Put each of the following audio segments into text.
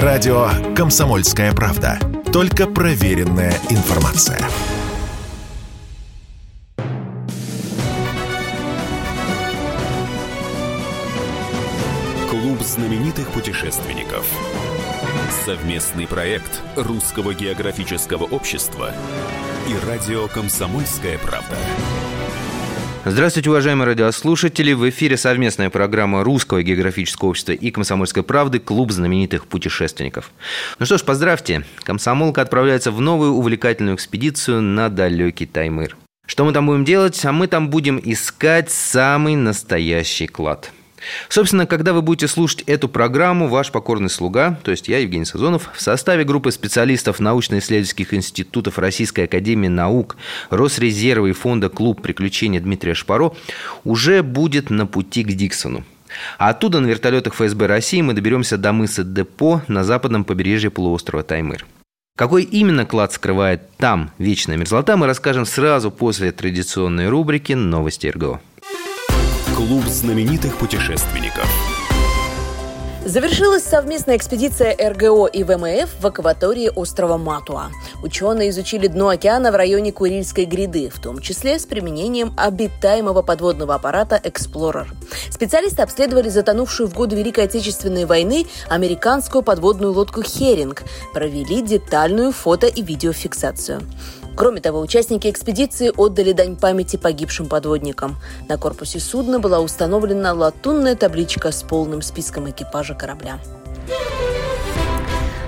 Радио «Комсомольская правда». Только проверенная информация. Клуб знаменитых путешественников. Совместный проект Русского географического общества и радио «Комсомольская правда». Здравствуйте, уважаемые радиослушатели! В эфире совместная программа Русского географического общества и «Комсомольской правды» «Клуб знаменитых путешественников». Ну что ж, поздравьте! Комсомолка отправляется в новую увлекательную экспедицию на далекий Таймыр. Что мы там будем делать? А мы там будем искать самый настоящий клад – Собственно, когда вы будете слушать эту программу, ваш покорный слуга, то есть я, Евгений Сазонов, в составе группы специалистов научно-исследовательских институтов Российской Академии Наук, Росрезерва и фонда «Клуб приключений» Дмитрия Шпаро уже будет на пути к Диксону. А оттуда на вертолетах ФСБ России мы доберемся до мыса Депо на западном побережье полуострова Таймыр. Какой именно клад скрывает там вечная мерзлота, мы расскажем сразу после традиционной рубрики «Новости РГО». Клуб знаменитых путешественников. Завершилась совместная экспедиция РГО и ВМФ в акватории острова Матуа. Ученые изучили дно океана в районе Курильской гряды, в том числе с применением обитаемого подводного аппарата «Эксплорер». Специалисты обследовали затонувшую в годы Великой Отечественной войны американскую подводную лодку «Херинг», провели детальную фото- и видеофиксацию. Кроме того, участники экспедиции отдали дань памяти погибшим подводникам. На корпусе судна была установлена латунная табличка с полным списком экипажа корабля.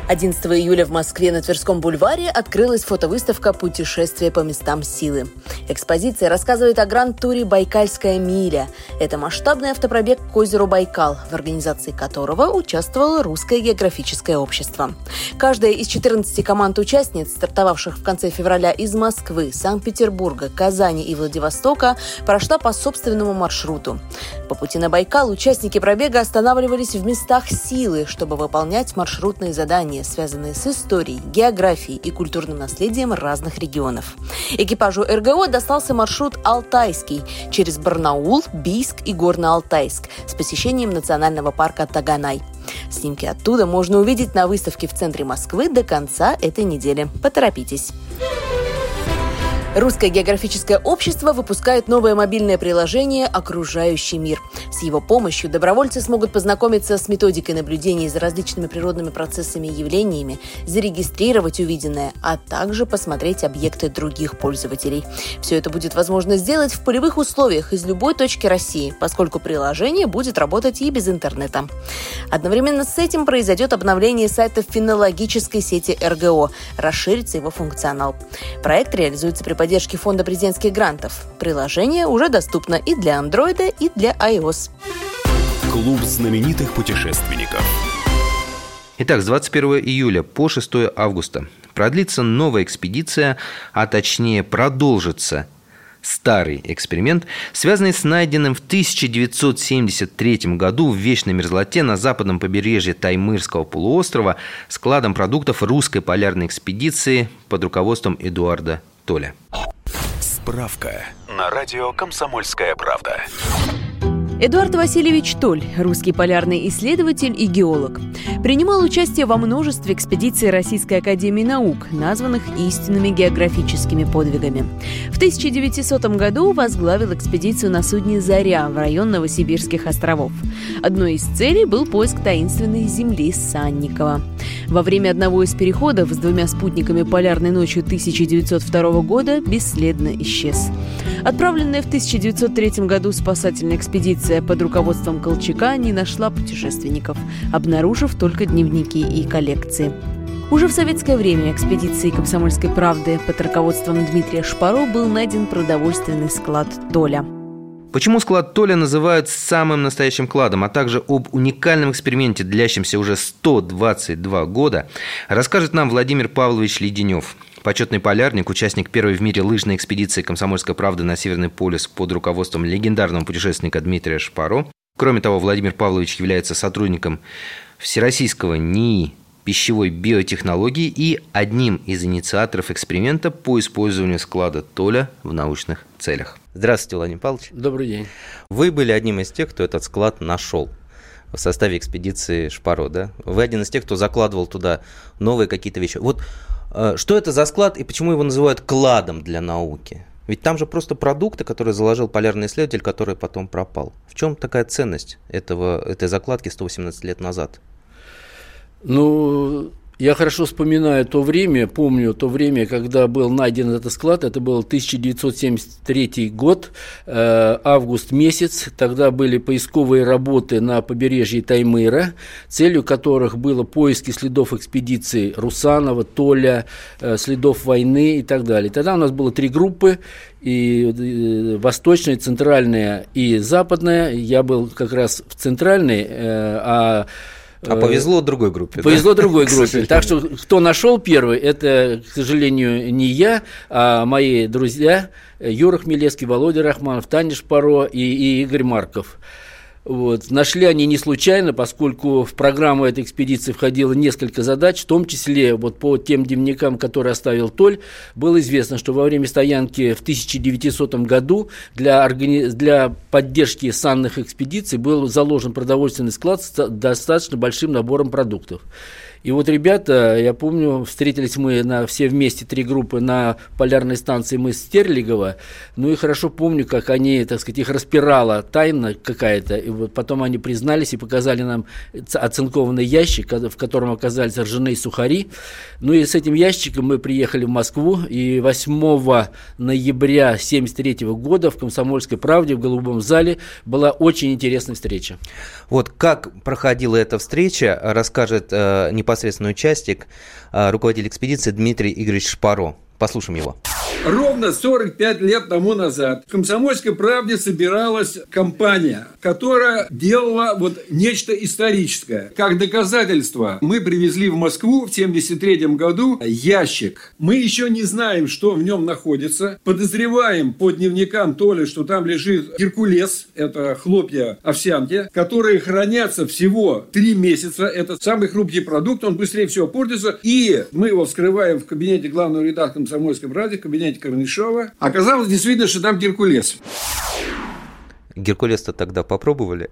11 июля в Москве на Тверском бульваре открылась фотовыставка «Путешествие по местам силы». Экспозиция рассказывает о гранд-туре «Байкальская миля». Это масштабный автопробег к озеру Байкал, в организации которого участвовало Русское географическое общество. Каждая из 14 команд-участниц, стартовавших в конце февраля из Москвы, Санкт-Петербурга, Казани и Владивостока, прошла по собственному маршруту. По пути на Байкал участники пробега останавливались в местах силы, чтобы выполнять маршрутные задания знания, связанные с историей, географией и культурным наследием разных регионов. Экипажу РГО достался маршрут «Алтайский» через Барнаул, Бийск и Горно-Алтайск с посещением национального парка Таганай. Снимки оттуда можно увидеть на выставке в центре Москвы до конца этой недели. Поторопитесь! Русское географическое общество выпускает новое мобильное приложение «Окружающий мир». С его помощью добровольцы смогут познакомиться с методикой наблюдения за различными природными процессами и явлениями, зарегистрировать увиденное, а также посмотреть объекты других пользователей. Все это будет возможно сделать в полевых условиях из любой точки России, поскольку приложение будет работать и без интернета. Одновременно с этим произойдет обновление сайта фенологической сети РГО, расширится его функционал. Проект реализуется при поддержки Фонда президентских грантов. Приложение уже доступно и для Android, и для iOS. Клуб знаменитых путешественников. Итак, с 21 июля по 6 августа продлится новая экспедиция, а точнее продолжится старый эксперимент, связанный с найденным в 1973 году в вечной мерзлоте на западном побережье Таймырского полуострова складом продуктов русской полярной экспедиции под руководством Эдуарда Толя. Справка на радио «Комсомольская правда». Эдуард Васильевич Толь, русский полярный исследователь и геолог, принимал участие во множестве экспедиций Российской Академии Наук, названных истинными географическими подвигами. В 1900 году возглавил экспедицию на судне «Заря» в район Новосибирских островов. Одной из целей был поиск таинственной земли Санникова. Во время одного из переходов с двумя спутниками полярной ночью 1902 года бесследно исчез. Отправленная в 1903 году спасательная экспедиция под руководством Колчака не нашла путешественников, обнаружив только дневники и коллекции. Уже в советское время экспедиции «Комсомольской правды» под руководством Дмитрия Шпаро был найден продовольственный склад «Толя». Почему склад Толя называют самым настоящим кладом, а также об уникальном эксперименте, длящемся уже 122 года, расскажет нам Владимир Павлович Леденев, почетный полярник, участник первой в мире лыжной экспедиции «Комсомольской правды» на Северный полюс под руководством легендарного путешественника Дмитрия Шпаро. Кроме того, Владимир Павлович является сотрудником Всероссийского НИИ пищевой биотехнологии и одним из инициаторов эксперимента по использованию склада Толя в научных целях. Здравствуйте, Владимир Павлович. Добрый день. Вы были одним из тех, кто этот склад нашел. в составе экспедиции Шпаро, да? Вы один из тех, кто закладывал туда новые какие-то вещи. Вот что это за склад и почему его называют кладом для науки? Ведь там же просто продукты, которые заложил полярный исследователь, который потом пропал. В чем такая ценность этого, этой закладки 118 лет назад? Ну, я хорошо вспоминаю то время, помню то время, когда был найден этот склад, это был 1973 год, э, август месяц, тогда были поисковые работы на побережье Таймыра, целью которых было поиски следов экспедиции Русанова, Толя, э, следов войны и так далее. Тогда у нас было три группы, и э, восточная, центральная и западная. Я был как раз в центральной, а а повезло другой группе. Повезло да? другой группе. Так что кто нашел первый, это, к сожалению, не я, а мои друзья Юра Хмелевский, Володя Рахманов, Таня Шпаро и, и Игорь Марков. Вот. Нашли они не случайно, поскольку в программу этой экспедиции входило несколько задач, в том числе вот по тем дневникам, которые оставил Толь, было известно, что во время стоянки в 1900 году для, органи... для поддержки санных экспедиций был заложен продовольственный склад с достаточно большим набором продуктов. И вот ребята, я помню, встретились мы на, все вместе, три группы, на полярной станции мы Стерлигова. Ну и хорошо помню, как они, так сказать, их распирала тайна какая-то. И вот потом они признались и показали нам оцинкованный ящик, в котором оказались ржаные сухари. Ну и с этим ящиком мы приехали в Москву. И 8 ноября 1973 года в «Комсомольской правде» в Голубом зале была очень интересная встреча. Вот как проходила эта встреча, расскажет э, непосредственно непосредственно участник, а, руководитель экспедиции Дмитрий Игоревич Шпаро. Послушаем его. Ровно 45 лет тому назад в «Комсомольской правде» собиралась компания, которая делала вот нечто историческое. Как доказательство мы привезли в Москву в 73 году ящик. Мы еще не знаем, что в нем находится. Подозреваем по дневникам то ли, что там лежит геркулес, это хлопья овсянки, которые хранятся всего 3 месяца. Это самый хрупкий продукт, он быстрее всего портится. И мы его вскрываем в кабинете главного редактора «Комсомольской правды», в кабинете Корнишова. Оказалось действительно, что там Геркулес. Геркулес-то тогда попробовали?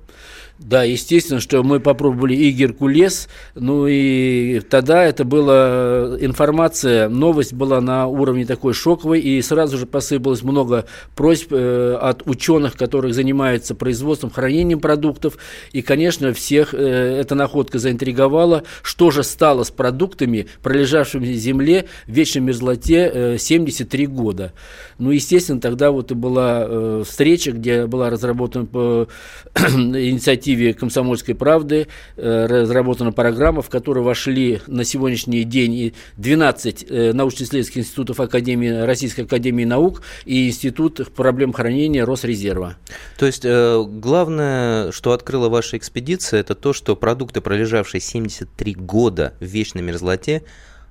Да, естественно, что мы попробовали и Геркулес, ну и тогда это была информация, новость была на уровне такой шоковой, и сразу же посыпалось много просьб э, от ученых, которые занимаются производством, хранением продуктов, и, конечно, всех э, эта находка заинтриговала, что же стало с продуктами, пролежавшими в земле в вечной мерзлоте э, 73 года. Ну, естественно, тогда вот и была э, встреча, где была разработана по инициативе «Комсомольской правды», э, разработана программа, в которую вошли на сегодняшний день 12 э, научно-исследовательских институтов Академии, Российской Академии Наук и Институт проблем хранения Росрезерва. То есть э, главное, что открыла ваша экспедиция, это то, что продукты, пролежавшие 73 года в вечной мерзлоте,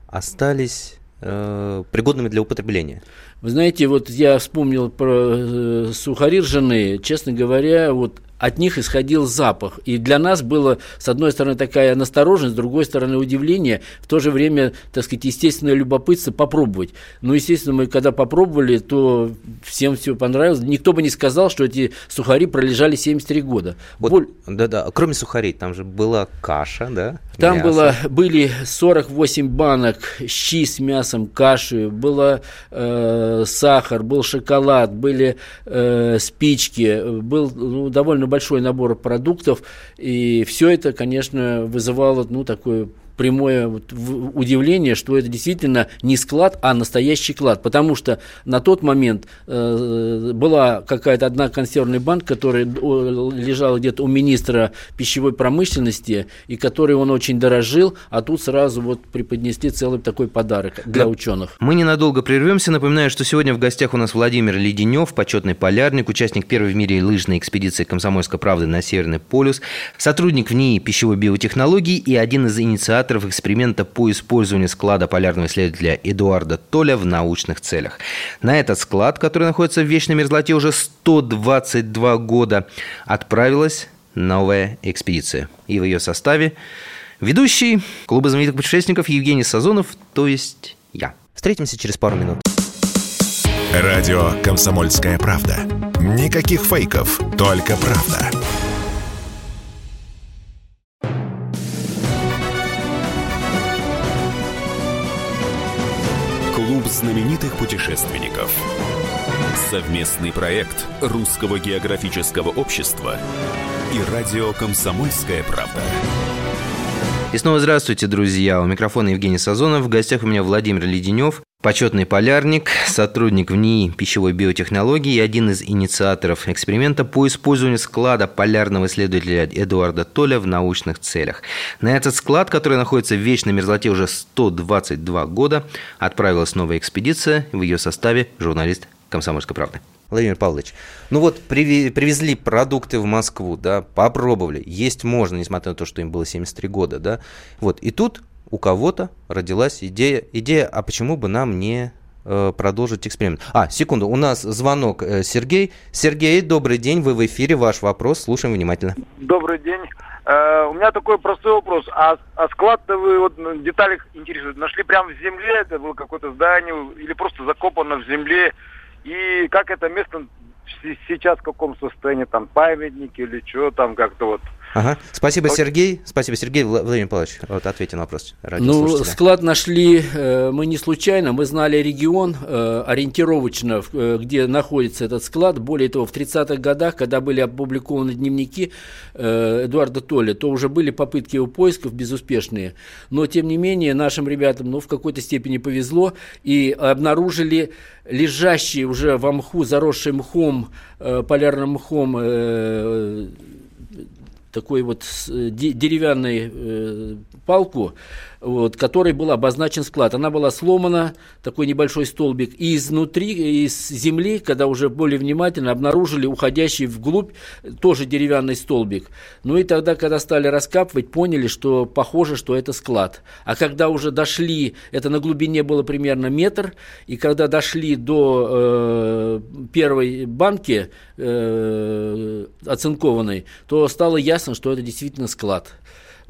остались э, пригодными для употребления. Вы знаете, вот я вспомнил про э, сухари ржаные. Честно говоря, вот от них исходил запах. И для нас было, с одной стороны, такая настороженность, с другой стороны, удивление, в то же время, так сказать, естественное любопытство попробовать. Но, естественно, мы когда попробовали, то всем все понравилось. Никто бы не сказал, что эти сухари пролежали 73 года. Вот, Боль... Да-да, кроме сухарей, там же была каша, да? Там было, были 48 банок щи с мясом, каши, было э, сахар, был шоколад, были э, спички, был ну, довольно большой набор продуктов, и все это, конечно, вызывало ну, такое прямое удивление, что это действительно не склад, а настоящий клад. Потому что на тот момент э, была какая-то одна консервная банка, которая лежала где-то у министра пищевой промышленности, и которой он очень дорожил, а тут сразу вот преподнесли целый такой подарок для да. ученых. Мы ненадолго прервемся. Напоминаю, что сегодня в гостях у нас Владимир Леденев, почетный полярник, участник первой в мире лыжной экспедиции «Комсомольской правды» на Северный полюс, сотрудник в НИИ пищевой биотехнологии и один из инициаторов инициаторов эксперимента по использованию склада полярного исследователя Эдуарда Толя в научных целях. На этот склад, который находится в вечной мерзлоте уже 122 года, отправилась новая экспедиция. И в ее составе ведущий клуба знаменитых путешественников Евгений Сазонов, то есть я. Встретимся через пару минут. Радио «Комсомольская правда». Никаких фейков, только правда. Знаменитых путешественников. Совместный проект Русского географического общества и радио «Комсомольская правда». И снова здравствуйте, друзья. У микрофона Евгений Сазонов. В гостях у меня Владимир Леденев, почетный полярник, сотрудник в НИИ пищевой биотехнологии и один из инициаторов эксперимента по использованию склада полярного исследователя Эдуарда Толя в научных целях. На этот склад, который находится в вечной мерзлоте уже 122 года, отправилась новая экспедиция. В ее составе журналист «Комсомольской правды». Владимир Павлович, ну вот привезли продукты в Москву, да, попробовали, есть можно, несмотря на то, что им было 73 года, да, вот, и тут у кого-то родилась идея, идея, а почему бы нам не э, продолжить эксперимент. А, секунду, у нас звонок э, Сергей. Сергей, добрый день, вы в эфире, ваш вопрос, слушаем внимательно. Добрый день. Э, у меня такой простой вопрос. А, а склад-то вы, вот детали интересуют, нашли прямо в земле, это было какое-то здание, или просто закопано в земле, и как это место сейчас в каком состоянии, там, памятники или что там как-то вот. Ага. Спасибо, Сергей. Спасибо, Сергей. Владимир Павлович, вот ответьте на вопрос. Ну, склад нашли э, мы не случайно. Мы знали регион э, ориентировочно, э, где находится этот склад. Более того, в 30-х годах, когда были опубликованы дневники Эдуарда Толя, то уже были попытки его поисков безуспешные. Но, тем не менее, нашим ребятам ну, в какой-то степени повезло и обнаружили лежащий уже в мху, заросший мхом, полярным мхом такой вот деревянной э, палку, вот, которой был обозначен склад. Она была сломана, такой небольшой столбик, и изнутри, из земли, когда уже более внимательно обнаружили уходящий вглубь тоже деревянный столбик. Ну и тогда, когда стали раскапывать, поняли, что похоже, что это склад. А когда уже дошли, это на глубине было примерно метр, и когда дошли до э, первой банки э, оцинкованной, то стало ясно, что это действительно склад.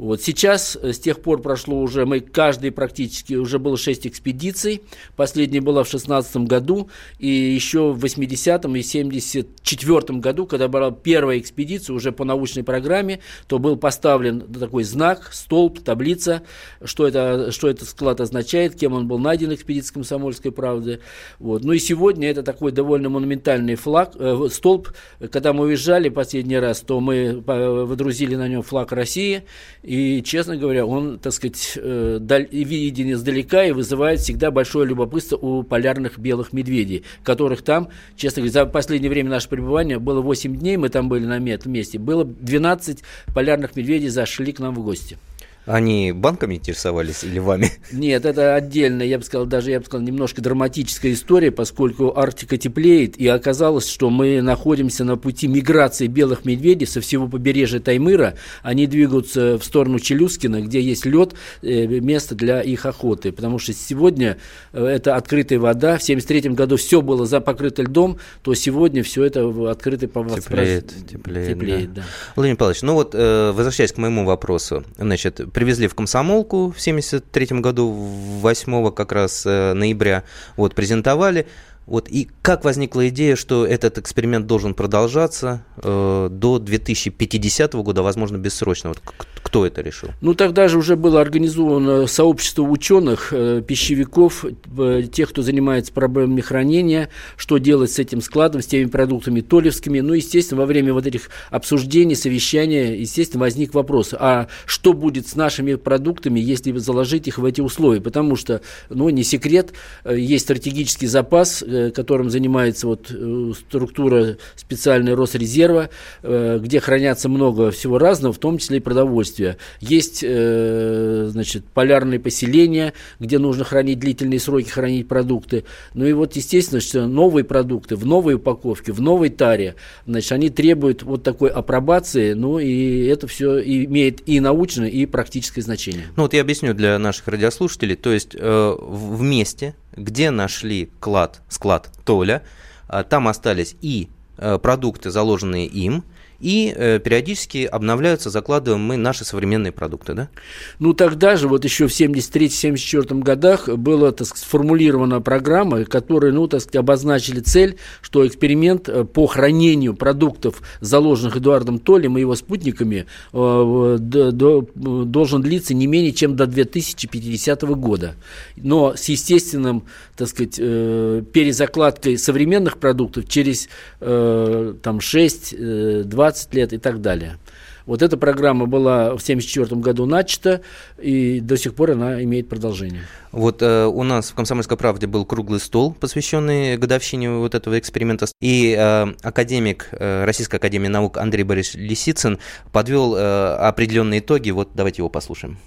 Вот сейчас, э, с тех пор прошло уже, мы каждый практически, уже было 6 экспедиций, последняя была в 16 году, и еще в 80-м и 74 году, когда была первая экспедиция уже по научной программе, то был поставлен такой знак, столб, таблица, что это, что этот склад означает, кем он был найден, экспедиция комсомольской правды. Вот. Ну и сегодня это такой довольно монументальный флаг, э, столб. Когда мы уезжали последний раз, то мы водрузили на нем флаг России, и, честно говоря, он, так сказать, э, даль, виден издалека и вызывает всегда большое любопытство у полярных белых медведей, которых там, честно говоря, за последнее время наше пребывание было 8 дней, мы там были на месте, было 12 полярных медведей зашли к нам в гости. Они банками интересовались или вами? Нет, это отдельно, я бы сказал, даже я бы сказал, немножко драматическая история, поскольку Арктика теплеет, и оказалось, что мы находимся на пути миграции белых медведей со всего побережья Таймыра. Они двигаются в сторону Челюскина, где есть лед, э, место для их охоты. Потому что сегодня э, это открытая вода. В 1973 году все было за покрыто льдом, то сегодня все это открытое по Теплеет, теплеет, теплеет да. да. Владимир Павлович, ну вот э, возвращаясь к моему вопросу, значит, привезли в комсомолку в 73 году, 8 как раз э, ноября, вот, презентовали. Вот, и как возникла идея, что этот эксперимент должен продолжаться э, до 2050 года, возможно, бессрочно? Вот кто это решил? Ну, тогда же уже было организовано сообщество ученых, э, пищевиков, э, тех, кто занимается проблемами хранения, что делать с этим складом, с теми продуктами толевскими. Ну, естественно, во время вот этих обсуждений, совещания, естественно, возник вопрос, а что будет с нашими продуктами, если заложить их в эти условия? Потому что, ну, не секрет, э, есть стратегический запас, которым занимается вот э, структура специальной Росрезерва, э, где хранятся много всего разного, в том числе и продовольствия. Есть, э, значит, полярные поселения, где нужно хранить длительные сроки, хранить продукты. Ну и вот, естественно, что новые продукты в новой упаковке, в новой таре, значит, они требуют вот такой апробации, ну и это все имеет и научное, и практическое значение. Ну вот я объясню для наших радиослушателей, то есть э, в месте, где нашли клад, склад Толя, э, там остались и э, продукты, заложенные им, и э, периодически обновляются, закладываем мы наши современные продукты, да? Ну, тогда же, вот еще в 73-74 годах была так сказать, сформулирована программа, которая, ну, так сказать, обозначили цель, что эксперимент э, по хранению продуктов, заложенных Эдуардом Толем и его спутниками, э, должен длиться не менее чем до 2050 года. Но с естественным, так сказать, э, перезакладкой современных продуктов через там, 6-20 лет и так далее. Вот эта программа была в 1974 году начата, и до сих пор она имеет продолжение. Вот э, у нас в «Комсомольской правде» был круглый стол, посвященный годовщине вот этого эксперимента. И э, академик э, Российской Академии Наук Андрей Борисович Лисицын подвел э, определенные итоги. Вот давайте его послушаем.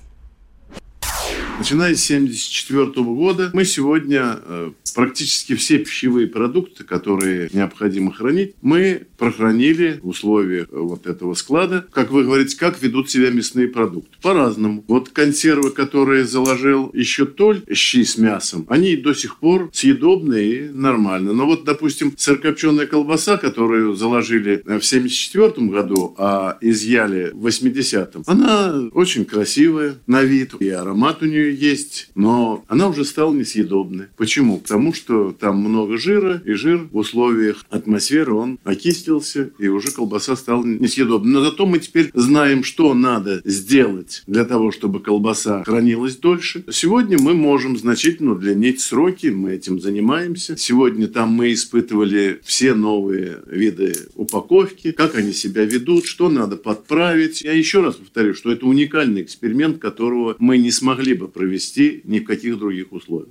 Начиная с 1974 года мы сегодня э, практически все пищевые продукты, которые необходимо хранить, мы прохранили в условиях э, вот этого склада. Как вы говорите, как ведут себя мясные продукты? По-разному. Вот консервы, которые заложил еще Толь, щи с мясом, они до сих пор съедобные и нормально. Но вот, допустим, сырокопченая колбаса, которую заложили в 1974 году, а изъяли в 80-м, она очень красивая на вид, и аромат у нее нее есть, но она уже стала несъедобной. Почему? Потому что там много жира, и жир в условиях атмосферы, он окистился, и уже колбаса стала несъедобной. Но зато мы теперь знаем, что надо сделать для того, чтобы колбаса хранилась дольше. Сегодня мы можем значительно удлинить сроки, мы этим занимаемся. Сегодня там мы испытывали все новые виды упаковки, как они себя ведут, что надо подправить. Я еще раз повторю, что это уникальный эксперимент, которого мы не смогли бы провести ни в каких других условиях.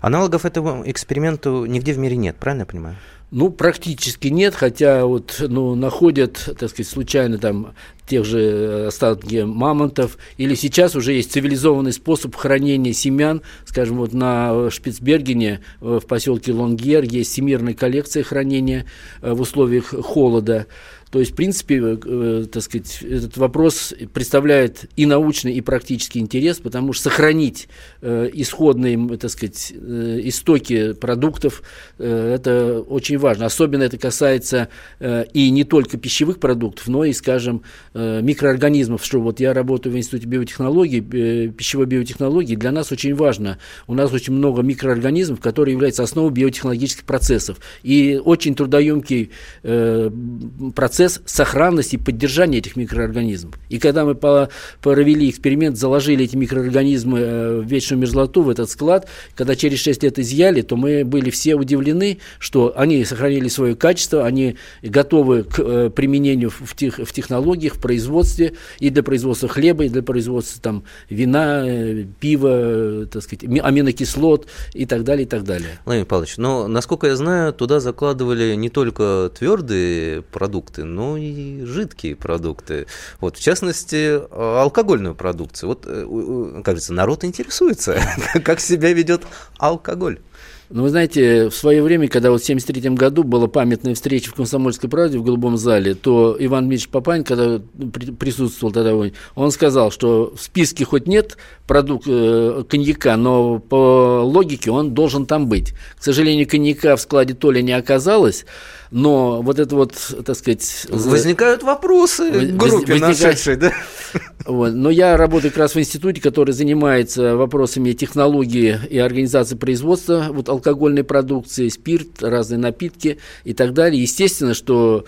Аналогов этому эксперименту нигде в мире нет, правильно я понимаю? Ну, практически нет, хотя вот, ну, находят, так сказать, случайно там тех же остатки мамонтов, или сейчас уже есть цивилизованный способ хранения семян, скажем, вот на Шпицбергене, в поселке Лонгер, есть всемирная коллекция хранения э, в условиях холода, то есть, в принципе, э, э, так сказать, этот вопрос представляет и научный, и практический интерес, потому что сохранить э, исходные, так сказать, э, истоки продуктов э, это очень важно. Особенно это касается э, и не только пищевых продуктов, но и, скажем, э, микроорганизмов. Что вот я работаю в Институте биотехнологий, э, пищевой биотехнологии, для нас очень важно. У нас очень много микроорганизмов, которые являются основой биотехнологических процессов. И очень трудоемкий э, процесс процесс сохранности и поддержания этих микроорганизмов. И когда мы провели эксперимент, заложили эти микроорганизмы э, в вечную мерзлоту, в этот склад, когда через 6 лет изъяли, то мы были все удивлены, что они сохранили свое качество, они готовы к э, применению в, тех, в технологиях, в производстве, и для производства хлеба, и для производства там, вина, э, пива, так сказать, аминокислот и так далее, и так далее. Владимир Павлович, но, насколько я знаю, туда закладывали не только твердые продукты, но и жидкие продукты. Вот, в частности, алкогольную продукцию. Вот, э, говорится, народ интересуется, как себя ведет алкоголь. Ну, вы знаете, в свое время, когда вот в 1973 году была памятная встреча в Комсомольской правде в Голубом зале, то Иван Дмитриевич Папань, когда присутствовал тогда, он сказал, что в списке хоть нет продукт э, коньяка, но по логике он должен там быть. К сожалению, коньяка в складе Толя не оказалось, но вот это вот, так сказать... Возникают вопросы в группе возникают... нашедшей, да? Вот. Но я работаю как раз в институте, который занимается вопросами технологии и организации производства вот, алкогольной продукции, спирт, разные напитки и так далее. Естественно, что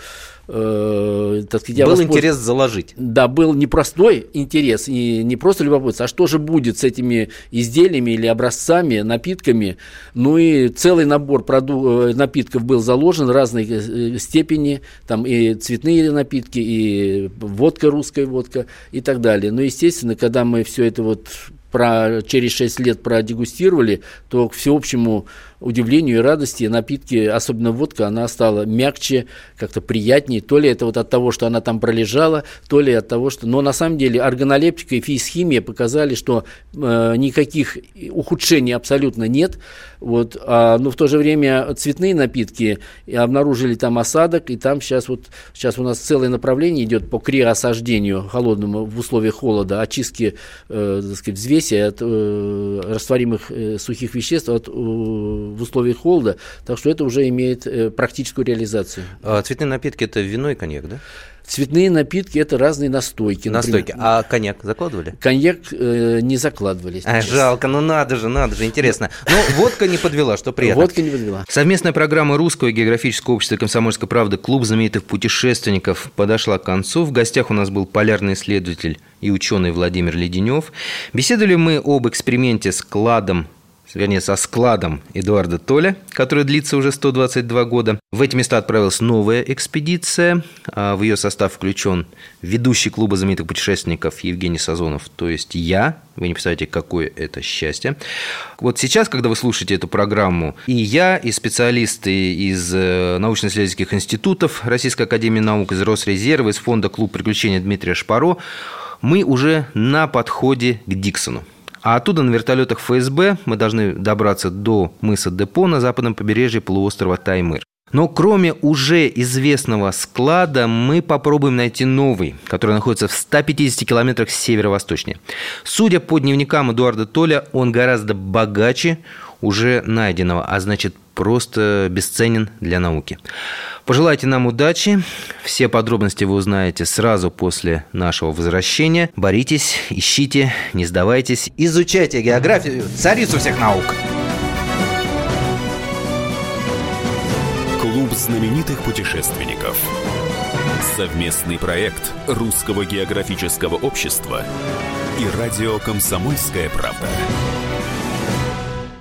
э, так сказать, был воспольз... интерес заложить. Да, был непростой интерес, и не просто любопытство, а что же будет с этими изделиями или образцами, напитками. Ну и целый набор проду... Э, напитков был заложен разной э, степени, там и цветные напитки, и водка, русская водка и так далее. Но, естественно, когда мы все это вот про, через 6 лет продегустировали, то к всеобщему удивлению и радости напитки, особенно водка, она стала мягче, как-то приятнее. То ли это вот от того, что она там пролежала, то ли от того, что... Но на самом деле органолептика и физхимия показали, что э, никаких ухудшений абсолютно нет. Вот, а, но в то же время цветные напитки обнаружили там осадок, и там сейчас вот сейчас у нас целое направление идет по криосаждению холодному в условиях холода, очистки э, так сказать, взвеси от э, растворимых э, сухих веществ от э, в условиях холода, так что это уже имеет э, практическую реализацию. А цветные напитки – это вино и коньяк, да? Цветные напитки – это разные настойки. Настойки. Например. А коньяк закладывали? Коньяк э, не закладывались. А, жалко, ну надо же, надо же, интересно. Ну, водка не подвела, что приятно. Водка не подвела. Совместная программа Русского географического общества «Комсомольская правда» «Клуб знаменитых путешественников» подошла к концу. В гостях у нас был полярный исследователь и ученый Владимир Леденев. Беседовали мы об эксперименте с кладом вернее, со складом Эдуарда Толя, который длится уже 122 года. В эти места отправилась новая экспедиция. А в ее состав включен ведущий клуба знаменитых путешественников Евгений Сазонов, то есть я. Вы не представляете, какое это счастье. Вот сейчас, когда вы слушаете эту программу, и я, и специалисты из э, научно-исследовательских институтов Российской Академии Наук, из Росрезерва, из фонда «Клуб приключений» Дмитрия Шпаро, мы уже на подходе к Диксону. А оттуда на вертолетах ФСБ мы должны добраться до мыса Депо на западном побережье полуострова Таймыр. Но кроме уже известного склада, мы попробуем найти новый, который находится в 150 километрах северо-восточнее. Судя по дневникам Эдуарда Толя, он гораздо богаче уже найденного, а значит просто бесценен для науки. Пожелайте нам удачи. Все подробности вы узнаете сразу после нашего возвращения. Боритесь, ищите, не сдавайтесь. Изучайте географию, царицу всех наук. Клуб знаменитых путешественников. Совместный проект Русского географического общества и радио «Комсомольская правда».